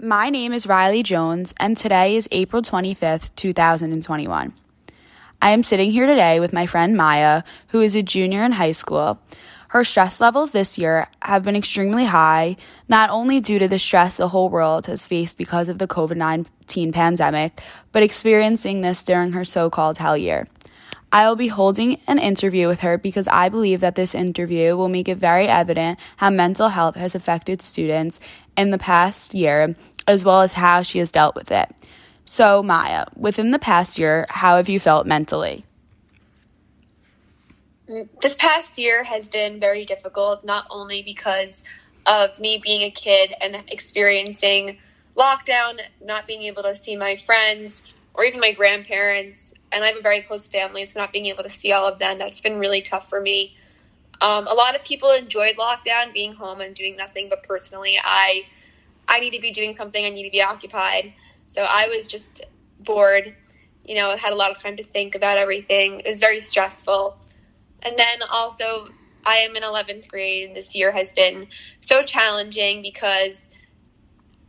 My name is Riley Jones, and today is April 25th, 2021. I am sitting here today with my friend Maya, who is a junior in high school. Her stress levels this year have been extremely high, not only due to the stress the whole world has faced because of the COVID 19 pandemic, but experiencing this during her so called hell year. I will be holding an interview with her because I believe that this interview will make it very evident how mental health has affected students in the past year, as well as how she has dealt with it. So, Maya, within the past year, how have you felt mentally? This past year has been very difficult, not only because of me being a kid and experiencing lockdown, not being able to see my friends, or even my grandparents. And I have a very close family, so not being able to see all of them, that's been really tough for me. Um, a lot of people enjoyed lockdown, being home and doing nothing, but personally, I I need to be doing something. I need to be occupied. So I was just bored. You know, had a lot of time to think about everything. It was very stressful. And then also, I am in 11th grade, and this year has been so challenging because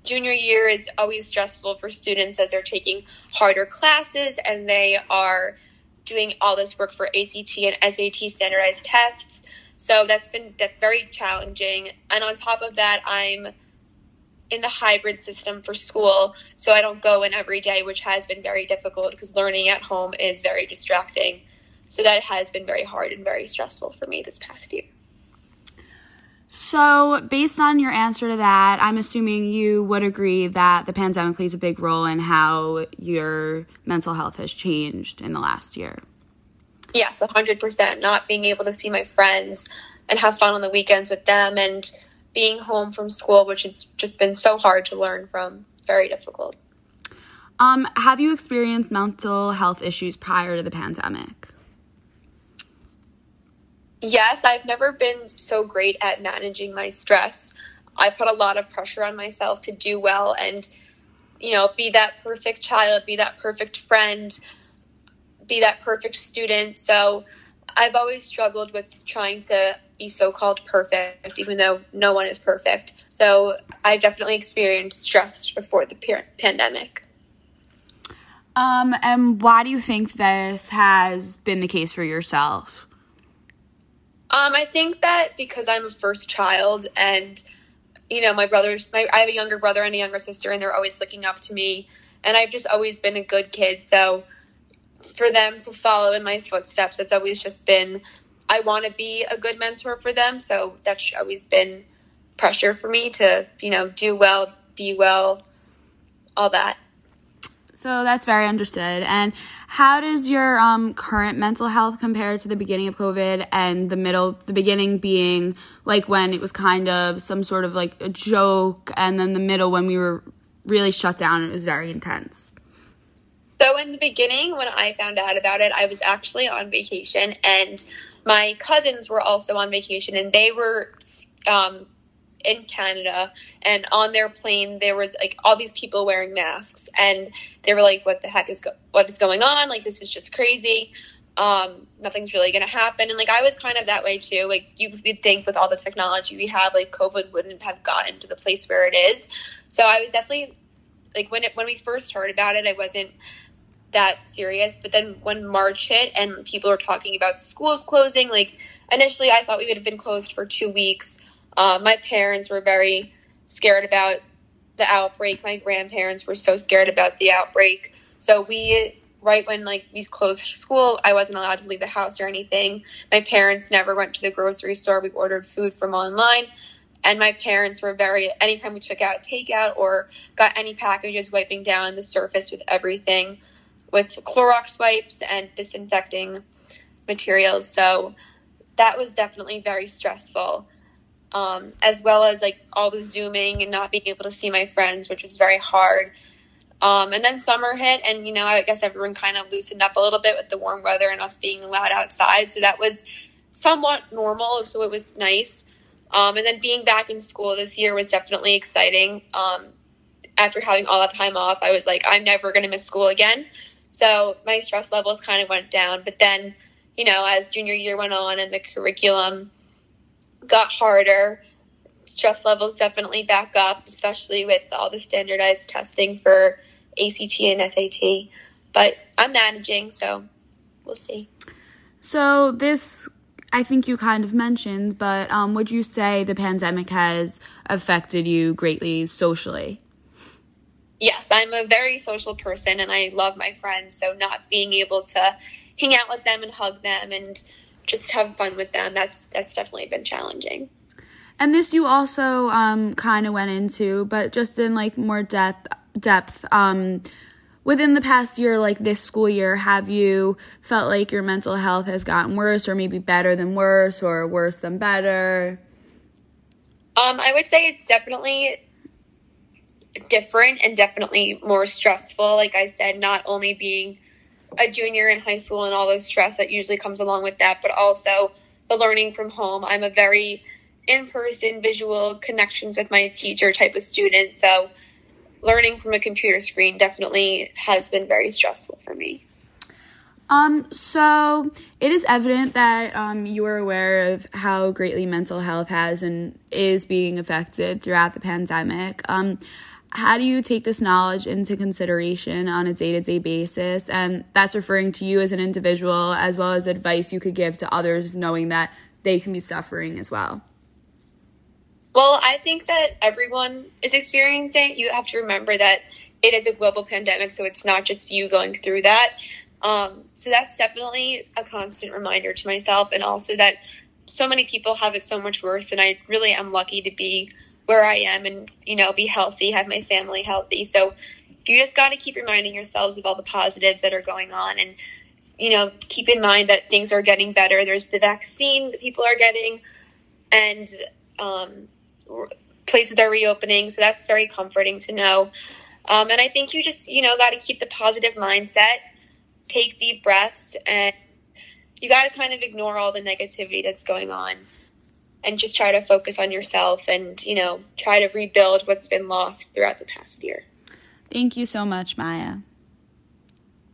junior year is always stressful for students as they're taking harder classes and they are doing all this work for ACT and SAT standardized tests. So that's been very challenging. And on top of that, I'm in the hybrid system for school, so I don't go in every day, which has been very difficult because learning at home is very distracting. So that has been very hard and very stressful for me this past year. So, based on your answer to that, I'm assuming you would agree that the pandemic plays a big role in how your mental health has changed in the last year. Yes, 100%. Not being able to see my friends and have fun on the weekends with them and being home from school, which has just been so hard to learn from. Very difficult. Um, have you experienced mental health issues prior to the pandemic? Yes, I've never been so great at managing my stress. I put a lot of pressure on myself to do well and, you know, be that perfect child, be that perfect friend, be that perfect student. So I've always struggled with trying to be so called perfect, even though no one is perfect. So I definitely experienced stress before the pandemic. Um, and why do you think this has been the case for yourself? Um, I think that because I'm a first child and you know my brothers, my I have a younger brother and a younger sister, and they're always looking up to me, and I've just always been a good kid. So for them to follow in my footsteps, it's always just been I want to be a good mentor for them. So that's always been pressure for me to you know do well, be well, all that. So that's very understood. And how does your um, current mental health compare to the beginning of COVID and the middle, the beginning being like when it was kind of some sort of like a joke, and then the middle when we were really shut down and it was very intense? So, in the beginning, when I found out about it, I was actually on vacation, and my cousins were also on vacation, and they were um, in Canada, and on their plane there was like all these people wearing masks, and they were like, "What the heck is go- what is going on? Like this is just crazy. Um, nothing's really going to happen." And like I was kind of that way too. Like you would think with all the technology we have, like COVID wouldn't have gotten to the place where it is. So I was definitely like when it when we first heard about it, I wasn't that serious. But then when March hit and people were talking about schools closing, like initially I thought we would have been closed for two weeks. Uh, my parents were very scared about the outbreak. My grandparents were so scared about the outbreak. So we, right when like we closed school, I wasn't allowed to leave the house or anything. My parents never went to the grocery store. We ordered food from online. And my parents were very, anytime we took out takeout or got any packages, wiping down the surface with everything with Clorox wipes and disinfecting materials. So that was definitely very stressful um, as well as like all the zooming and not being able to see my friends, which was very hard. Um, and then summer hit, and you know, I guess everyone kind of loosened up a little bit with the warm weather and us being allowed outside. So that was somewhat normal. So it was nice. Um, and then being back in school this year was definitely exciting. Um, after having all that time off, I was like, I'm never going to miss school again. So my stress levels kind of went down. But then, you know, as junior year went on and the curriculum got harder. stress levels definitely back up, especially with all the standardized testing for ACT and SAT. But I'm managing, so we'll see. So this I think you kind of mentioned, but um, would you say the pandemic has affected you greatly socially? Yes, I'm a very social person and I love my friends. So, not being able to hang out with them and hug them and just have fun with them, that's, that's definitely been challenging. And this you also um, kind of went into, but just in like more depth. Depth. Um, within the past year, like this school year, have you felt like your mental health has gotten worse, or maybe better than worse, or worse than better? Um, I would say it's definitely different and definitely more stressful. Like I said, not only being a junior in high school and all the stress that usually comes along with that, but also the learning from home. I'm a very in person visual connections with my teacher type of student. So learning from a computer screen definitely has been very stressful for me. Um, so it is evident that um, you are aware of how greatly mental health has and is being affected throughout the pandemic. Um, how do you take this knowledge into consideration on a day to day basis? And that's referring to you as an individual as well as advice you could give to others, knowing that they can be suffering as well. Well, I think that everyone is experiencing. You have to remember that it is a global pandemic, so it's not just you going through that. Um, so that's definitely a constant reminder to myself, and also that so many people have it so much worse, and I really am lucky to be where I am and you know be healthy, have my family healthy. So you just got to keep reminding yourselves of all the positives that are going on, and you know keep in mind that things are getting better. There's the vaccine that people are getting, and um, places are reopening. So that's very comforting to know. Um, and I think you just, you know, got to keep the positive mindset, take deep breaths, and you got to kind of ignore all the negativity that's going on and just try to focus on yourself and, you know, try to rebuild what's been lost throughout the past year. Thank you so much, Maya.